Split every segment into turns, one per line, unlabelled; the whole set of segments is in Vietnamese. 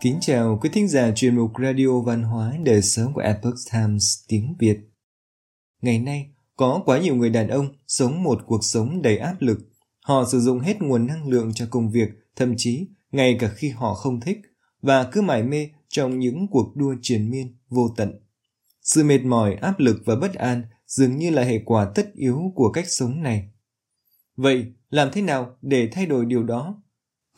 Kính chào quý thính giả chuyên mục Radio Văn hóa Đời sống của Epoch Times tiếng Việt. Ngày nay, có quá nhiều người đàn ông sống một cuộc sống đầy áp lực. Họ sử dụng hết nguồn năng lượng cho công việc, thậm chí ngay cả khi họ không thích, và cứ mải mê trong những cuộc đua triền miên vô tận. Sự mệt mỏi, áp lực và bất an dường như là hệ quả tất yếu của cách sống này. Vậy, làm thế nào để thay đổi điều đó?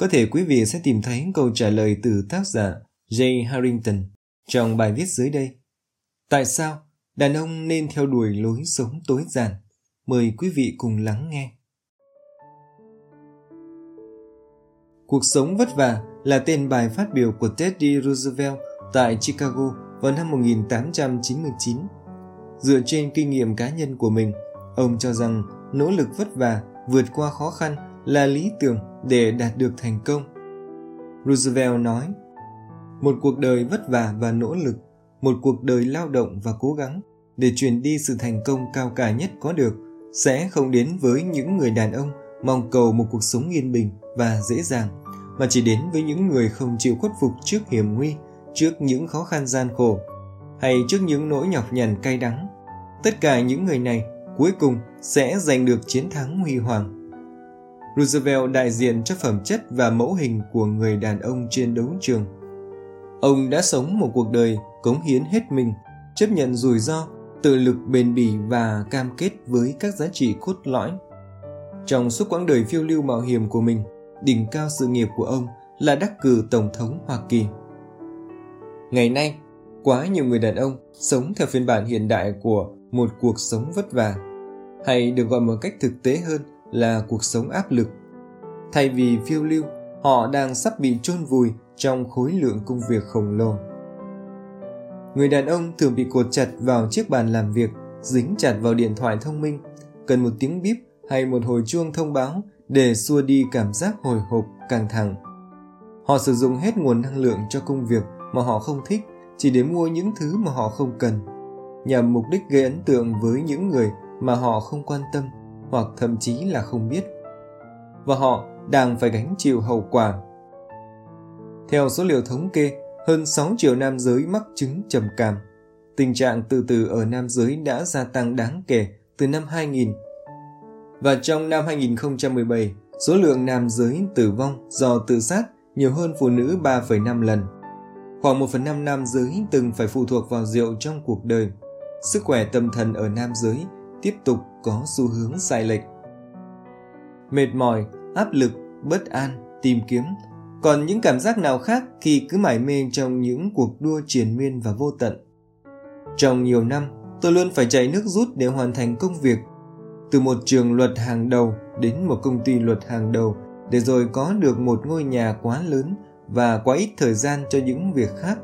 Có thể quý vị sẽ tìm thấy câu trả lời từ tác giả Jay Harrington trong bài viết dưới đây. Tại sao đàn ông nên theo đuổi lối sống tối giản? Mời quý vị cùng lắng nghe. Cuộc sống vất vả là tên bài phát biểu của Teddy Roosevelt tại Chicago vào năm 1899. Dựa trên kinh nghiệm cá nhân của mình, ông cho rằng nỗ lực vất vả vượt qua khó khăn là lý tưởng để đạt được thành công. Roosevelt nói, một cuộc đời vất vả và nỗ lực, một cuộc đời lao động và cố gắng để truyền đi sự thành công cao cả nhất có được sẽ không đến với những người đàn ông mong cầu một cuộc sống yên bình và dễ dàng, mà chỉ đến với những người không chịu khuất phục trước hiểm nguy, trước những khó khăn gian khổ, hay trước những nỗi nhọc nhằn cay đắng. Tất cả những người này cuối cùng sẽ giành được chiến thắng huy hoàng. Roosevelt đại diện cho phẩm chất và mẫu hình của người đàn ông trên đấu trường. Ông đã sống một cuộc đời cống hiến hết mình, chấp nhận rủi ro, tự lực bền bỉ và cam kết với các giá trị cốt lõi. Trong suốt quãng đời phiêu lưu mạo hiểm của mình, đỉnh cao sự nghiệp của ông là đắc cử Tổng thống Hoa Kỳ. Ngày nay, quá nhiều người đàn ông sống theo phiên bản hiện đại của một cuộc sống vất vả, hay được gọi một cách thực tế hơn là cuộc sống áp lực. Thay vì phiêu lưu, họ đang sắp bị chôn vùi trong khối lượng công việc khổng lồ. Người đàn ông thường bị cột chặt vào chiếc bàn làm việc, dính chặt vào điện thoại thông minh, cần một tiếng bíp hay một hồi chuông thông báo để xua đi cảm giác hồi hộp, căng thẳng. Họ sử dụng hết nguồn năng lượng cho công việc mà họ không thích chỉ để mua những thứ mà họ không cần, nhằm mục đích gây ấn tượng với những người mà họ không quan tâm hoặc thậm chí là không biết. Và họ đang phải gánh chịu hậu quả. Theo số liệu thống kê, hơn 6 triệu nam giới mắc chứng trầm cảm. Tình trạng tự tử ở nam giới đã gia tăng đáng kể từ năm 2000. Và trong năm 2017, số lượng nam giới tử vong do tự sát nhiều hơn phụ nữ 3,5 lần. Khoảng 1 phần 5 nam giới từng phải phụ thuộc vào rượu trong cuộc đời. Sức khỏe tâm thần ở nam giới tiếp tục có xu hướng sai lệch. Mệt mỏi, áp lực, bất an, tìm kiếm, còn những cảm giác nào khác khi cứ mải mê trong những cuộc đua triền miên và vô tận. Trong nhiều năm, tôi luôn phải chạy nước rút để hoàn thành công việc. Từ một trường luật hàng đầu đến một công ty luật hàng đầu để rồi có được một ngôi nhà quá lớn và quá ít thời gian cho những việc khác.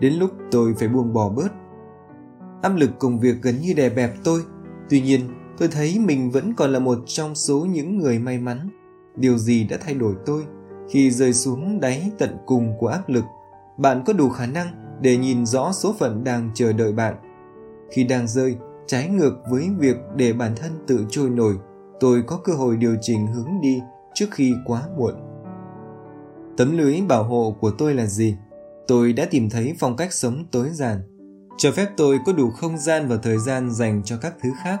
Đến lúc tôi phải buông bỏ bớt. Áp lực công việc gần như đè bẹp tôi Tuy nhiên, tôi thấy mình vẫn còn là một trong số những người may mắn. Điều gì đã thay đổi tôi khi rơi xuống đáy tận cùng của áp lực? Bạn có đủ khả năng để nhìn rõ số phận đang chờ đợi bạn. Khi đang rơi trái ngược với việc để bản thân tự trôi nổi, tôi có cơ hội điều chỉnh hướng đi trước khi quá muộn. Tấm lưới bảo hộ của tôi là gì? Tôi đã tìm thấy phong cách sống tối giản cho phép tôi có đủ không gian và thời gian dành cho các thứ khác.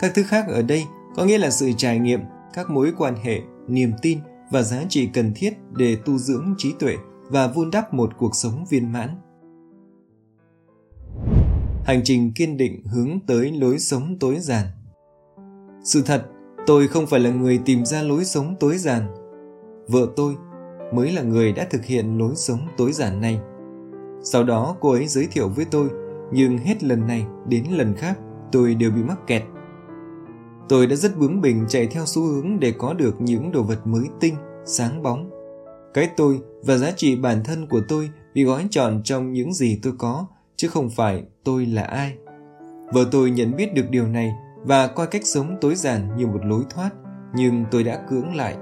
Các thứ khác ở đây có nghĩa là sự trải nghiệm, các mối quan hệ, niềm tin và giá trị cần thiết để tu dưỡng trí tuệ và vun đắp một cuộc sống viên mãn. Hành trình kiên định hướng tới lối sống tối giản. Sự thật, tôi không phải là người tìm ra lối sống tối giản. Vợ tôi mới là người đã thực hiện lối sống tối giản này sau đó cô ấy giới thiệu với tôi, nhưng hết lần này đến lần khác tôi đều bị mắc kẹt. Tôi đã rất bướng bỉnh chạy theo xu hướng để có được những đồ vật mới tinh, sáng bóng. Cái tôi và giá trị bản thân của tôi bị gói trọn trong những gì tôi có, chứ không phải tôi là ai. Vợ tôi nhận biết được điều này và coi cách sống tối giản như một lối thoát, nhưng tôi đã cưỡng lại.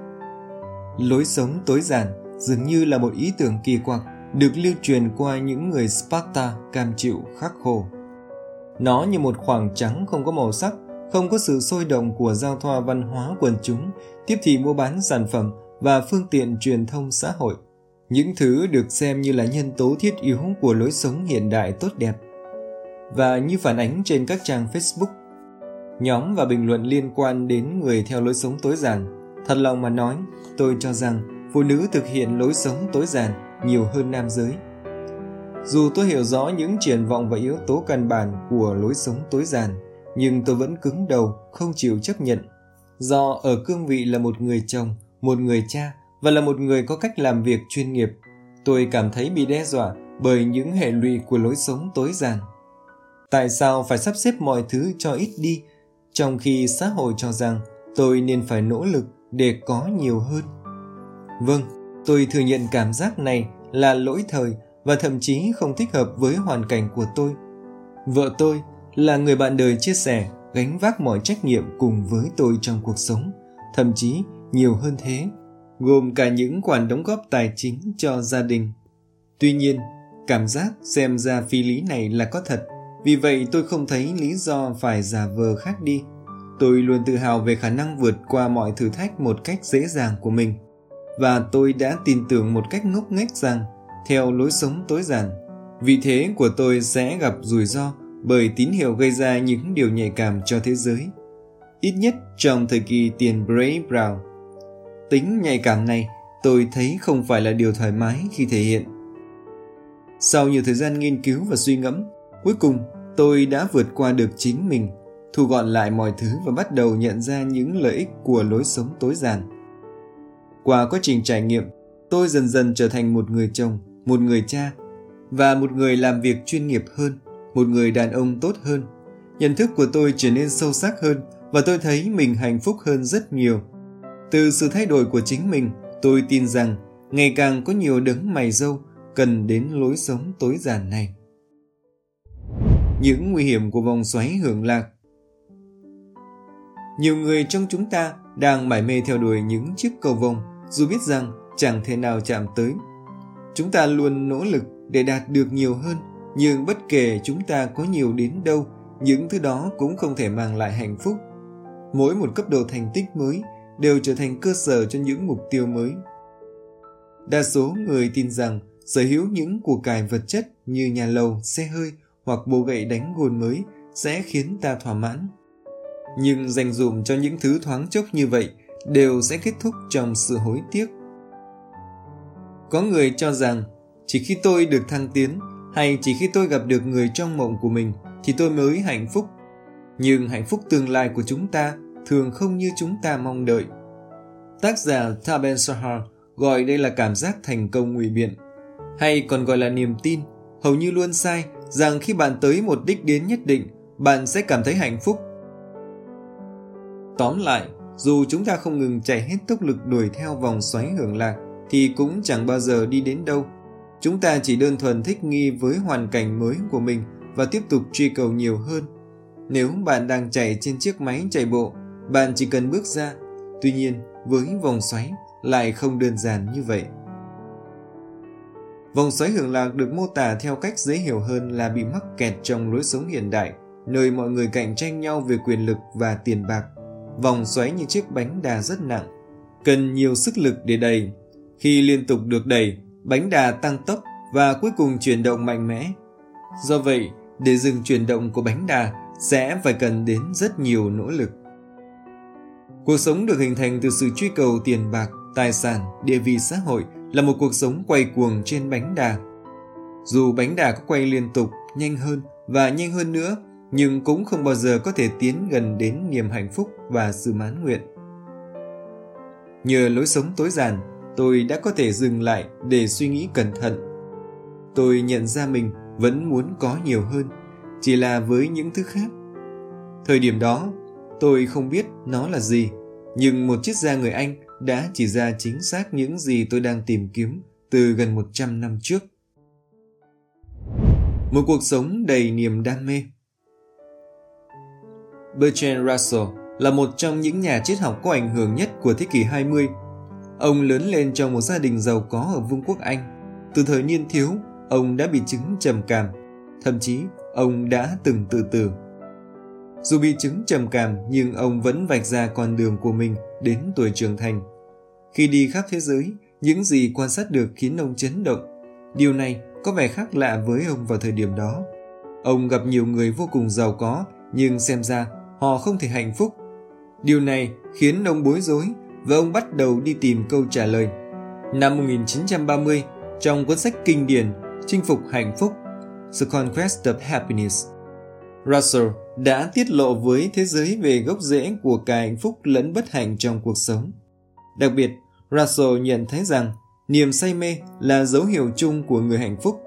Lối sống tối giản dường như là một ý tưởng kỳ quặc được lưu truyền qua những người Sparta cam chịu khắc khổ. Nó như một khoảng trắng không có màu sắc, không có sự sôi động của giao thoa văn hóa quần chúng, tiếp thị mua bán sản phẩm và phương tiện truyền thông xã hội. những thứ được xem như là nhân tố thiết yếu của lối sống hiện đại tốt đẹp. Và như phản ánh trên các trang Facebook, nhóm và bình luận liên quan đến người theo lối sống tối giản, thật lòng mà nói, tôi cho rằng phụ nữ thực hiện lối sống tối giản nhiều hơn nam giới. Dù tôi hiểu rõ những triển vọng và yếu tố căn bản của lối sống tối giản, nhưng tôi vẫn cứng đầu, không chịu chấp nhận. Do ở cương vị là một người chồng, một người cha và là một người có cách làm việc chuyên nghiệp, tôi cảm thấy bị đe dọa bởi những hệ lụy của lối sống tối giản. Tại sao phải sắp xếp mọi thứ cho ít đi, trong khi xã hội cho rằng tôi nên phải nỗ lực để có nhiều hơn? Vâng, tôi thừa nhận cảm giác này là lỗi thời và thậm chí không thích hợp với hoàn cảnh của tôi. Vợ tôi là người bạn đời chia sẻ, gánh vác mọi trách nhiệm cùng với tôi trong cuộc sống, thậm chí nhiều hơn thế, gồm cả những khoản đóng góp tài chính cho gia đình. Tuy nhiên, cảm giác xem ra phi lý này là có thật, vì vậy tôi không thấy lý do phải giả vờ khác đi. Tôi luôn tự hào về khả năng vượt qua mọi thử thách một cách dễ dàng của mình. Và tôi đã tin tưởng một cách ngốc nghếch rằng, theo lối sống tối giản, vị thế của tôi sẽ gặp rủi ro bởi tín hiệu gây ra những điều nhạy cảm cho thế giới. Ít nhất trong thời kỳ tiền Bray Brown. Tính nhạy cảm này tôi thấy không phải là điều thoải mái khi thể hiện. Sau nhiều thời gian nghiên cứu và suy ngẫm, cuối cùng tôi đã vượt qua được chính mình, thu gọn lại mọi thứ và bắt đầu nhận ra những lợi ích của lối sống tối giản. Qua quá trình trải nghiệm, tôi dần dần trở thành một người chồng, một người cha và một người làm việc chuyên nghiệp hơn một người đàn ông tốt hơn. Nhận thức của tôi trở nên sâu sắc hơn và tôi thấy mình hạnh phúc hơn rất nhiều. Từ sự thay đổi của chính mình, tôi tin rằng ngày càng có nhiều đấng mày dâu cần đến lối sống tối giản này. Những nguy hiểm của vòng xoáy hưởng lạc Nhiều người trong chúng ta đang mải mê theo đuổi những chiếc cầu vồng dù biết rằng chẳng thể nào chạm tới. Chúng ta luôn nỗ lực để đạt được nhiều hơn nhưng bất kể chúng ta có nhiều đến đâu, những thứ đó cũng không thể mang lại hạnh phúc. Mỗi một cấp độ thành tích mới đều trở thành cơ sở cho những mục tiêu mới. Đa số người tin rằng sở hữu những của cải vật chất như nhà lầu, xe hơi hoặc bộ gậy đánh gồn mới sẽ khiến ta thỏa mãn. Nhưng dành dụm cho những thứ thoáng chốc như vậy đều sẽ kết thúc trong sự hối tiếc. Có người cho rằng chỉ khi tôi được thăng tiến hay chỉ khi tôi gặp được người trong mộng của mình thì tôi mới hạnh phúc. Nhưng hạnh phúc tương lai của chúng ta thường không như chúng ta mong đợi. Tác giả Taben Sahar gọi đây là cảm giác thành công ngụy biện, hay còn gọi là niềm tin, hầu như luôn sai rằng khi bạn tới một đích đến nhất định, bạn sẽ cảm thấy hạnh phúc. Tóm lại, dù chúng ta không ngừng chạy hết tốc lực đuổi theo vòng xoáy hưởng lạc, thì cũng chẳng bao giờ đi đến đâu. Chúng ta chỉ đơn thuần thích nghi với hoàn cảnh mới của mình và tiếp tục truy cầu nhiều hơn. Nếu bạn đang chạy trên chiếc máy chạy bộ, bạn chỉ cần bước ra. Tuy nhiên, với vòng xoáy lại không đơn giản như vậy. Vòng xoáy hưởng lạc được mô tả theo cách dễ hiểu hơn là bị mắc kẹt trong lối sống hiện đại, nơi mọi người cạnh tranh nhau về quyền lực và tiền bạc. Vòng xoáy như chiếc bánh đà rất nặng, cần nhiều sức lực để đẩy. Khi liên tục được đẩy, bánh đà tăng tốc và cuối cùng chuyển động mạnh mẽ. Do vậy, để dừng chuyển động của bánh đà sẽ phải cần đến rất nhiều nỗ lực. Cuộc sống được hình thành từ sự truy cầu tiền bạc, tài sản, địa vị xã hội là một cuộc sống quay cuồng trên bánh đà. Dù bánh đà có quay liên tục, nhanh hơn và nhanh hơn nữa, nhưng cũng không bao giờ có thể tiến gần đến niềm hạnh phúc và sự mãn nguyện. Nhờ lối sống tối giản, tôi đã có thể dừng lại để suy nghĩ cẩn thận. Tôi nhận ra mình vẫn muốn có nhiều hơn, chỉ là với những thứ khác. Thời điểm đó, tôi không biết nó là gì, nhưng một chiếc da người Anh đã chỉ ra chính xác những gì tôi đang tìm kiếm từ gần 100 năm trước. Một cuộc sống đầy niềm đam mê Bertrand Russell là một trong những nhà triết học có ảnh hưởng nhất của thế kỷ 20 Ông lớn lên trong một gia đình giàu có ở Vương quốc Anh. Từ thời niên thiếu, ông đã bị chứng trầm cảm. Thậm chí, ông đã từng tự tử. Dù bị chứng trầm cảm nhưng ông vẫn vạch ra con đường của mình đến tuổi trưởng thành. Khi đi khắp thế giới, những gì quan sát được khiến ông chấn động. Điều này có vẻ khác lạ với ông vào thời điểm đó. Ông gặp nhiều người vô cùng giàu có, nhưng xem ra họ không thể hạnh phúc. Điều này khiến ông bối rối và ông bắt đầu đi tìm câu trả lời. Năm 1930, trong cuốn sách kinh điển Chinh phục hạnh phúc, The Conquest of Happiness, Russell đã tiết lộ với thế giới về gốc rễ của cả hạnh phúc lẫn bất hạnh trong cuộc sống. Đặc biệt, Russell nhận thấy rằng niềm say mê là dấu hiệu chung của người hạnh phúc.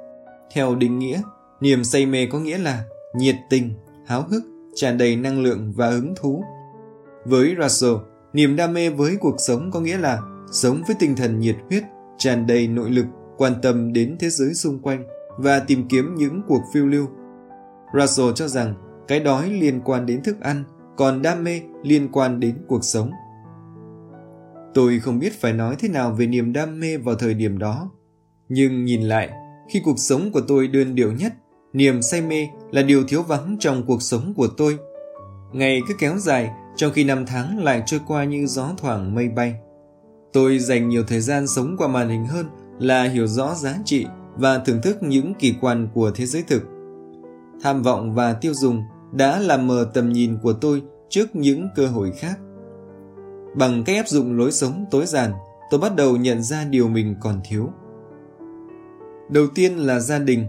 Theo định nghĩa, niềm say mê có nghĩa là nhiệt tình, háo hức, tràn đầy năng lượng và hứng thú. Với Russell, niềm đam mê với cuộc sống có nghĩa là sống với tinh thần nhiệt huyết, tràn đầy nội lực, quan tâm đến thế giới xung quanh và tìm kiếm những cuộc phiêu lưu. Russell cho rằng cái đói liên quan đến thức ăn, còn đam mê liên quan đến cuộc sống. Tôi không biết phải nói thế nào về niềm đam mê vào thời điểm đó. Nhưng nhìn lại, khi cuộc sống của tôi đơn điệu nhất, niềm say mê là điều thiếu vắng trong cuộc sống của tôi. Ngày cứ kéo dài, trong khi năm tháng lại trôi qua như gió thoảng mây bay. Tôi dành nhiều thời gian sống qua màn hình hơn là hiểu rõ giá trị và thưởng thức những kỳ quan của thế giới thực. Tham vọng và tiêu dùng đã làm mờ tầm nhìn của tôi trước những cơ hội khác. Bằng cách áp dụng lối sống tối giản, tôi bắt đầu nhận ra điều mình còn thiếu. Đầu tiên là gia đình.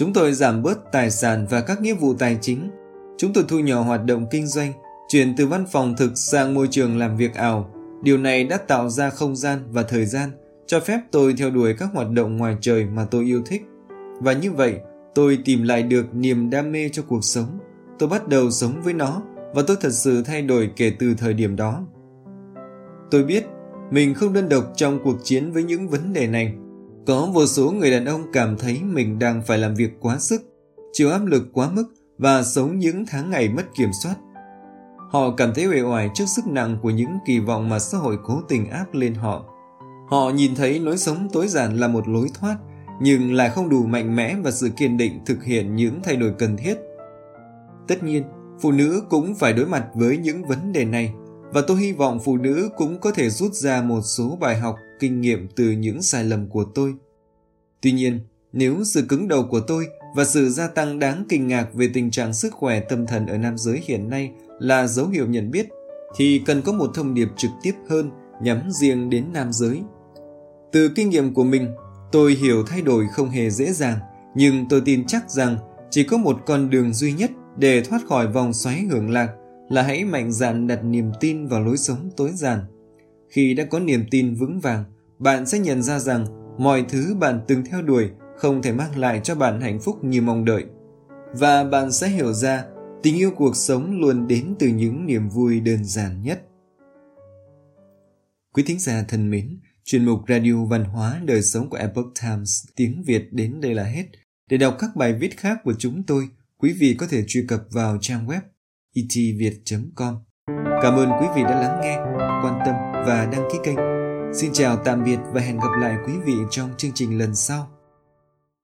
Chúng tôi giảm bớt tài sản và các nghĩa vụ tài chính. Chúng tôi thu nhỏ hoạt động kinh doanh, chuyển từ văn phòng thực sang môi trường làm việc ảo. Điều này đã tạo ra không gian và thời gian cho phép tôi theo đuổi các hoạt động ngoài trời mà tôi yêu thích. Và như vậy, tôi tìm lại được niềm đam mê cho cuộc sống. Tôi bắt đầu sống với nó và tôi thật sự thay đổi kể từ thời điểm đó. Tôi biết mình không đơn độc trong cuộc chiến với những vấn đề này. Có vô số người đàn ông cảm thấy mình đang phải làm việc quá sức, chịu áp lực quá mức và sống những tháng ngày mất kiểm soát. Họ cảm thấy uể oải trước sức nặng của những kỳ vọng mà xã hội cố tình áp lên họ. Họ nhìn thấy lối sống tối giản là một lối thoát, nhưng lại không đủ mạnh mẽ và sự kiên định thực hiện những thay đổi cần thiết. Tất nhiên, phụ nữ cũng phải đối mặt với những vấn đề này và tôi hy vọng phụ nữ cũng có thể rút ra một số bài học kinh nghiệm từ những sai lầm của tôi. Tuy nhiên, nếu sự cứng đầu của tôi và sự gia tăng đáng kinh ngạc về tình trạng sức khỏe tâm thần ở nam giới hiện nay là dấu hiệu nhận biết, thì cần có một thông điệp trực tiếp hơn nhắm riêng đến nam giới. Từ kinh nghiệm của mình, tôi hiểu thay đổi không hề dễ dàng, nhưng tôi tin chắc rằng chỉ có một con đường duy nhất để thoát khỏi vòng xoáy hưởng lạc là hãy mạnh dạn đặt niềm tin vào lối sống tối giản. Khi đã có niềm tin vững vàng, bạn sẽ nhận ra rằng mọi thứ bạn từng theo đuổi không thể mang lại cho bạn hạnh phúc như mong đợi. Và bạn sẽ hiểu ra tình yêu cuộc sống luôn đến từ những niềm vui đơn giản nhất. Quý thính giả thân mến, chuyên mục Radio Văn hóa Đời sống của Epoch Times tiếng Việt đến đây là hết. Để đọc các bài viết khác của chúng tôi, quý vị có thể truy cập vào trang web e itviet.com. Cảm ơn quý vị đã lắng nghe, quan tâm và đăng ký kênh. Xin chào, tạm biệt và hẹn gặp lại quý vị trong chương trình lần sau.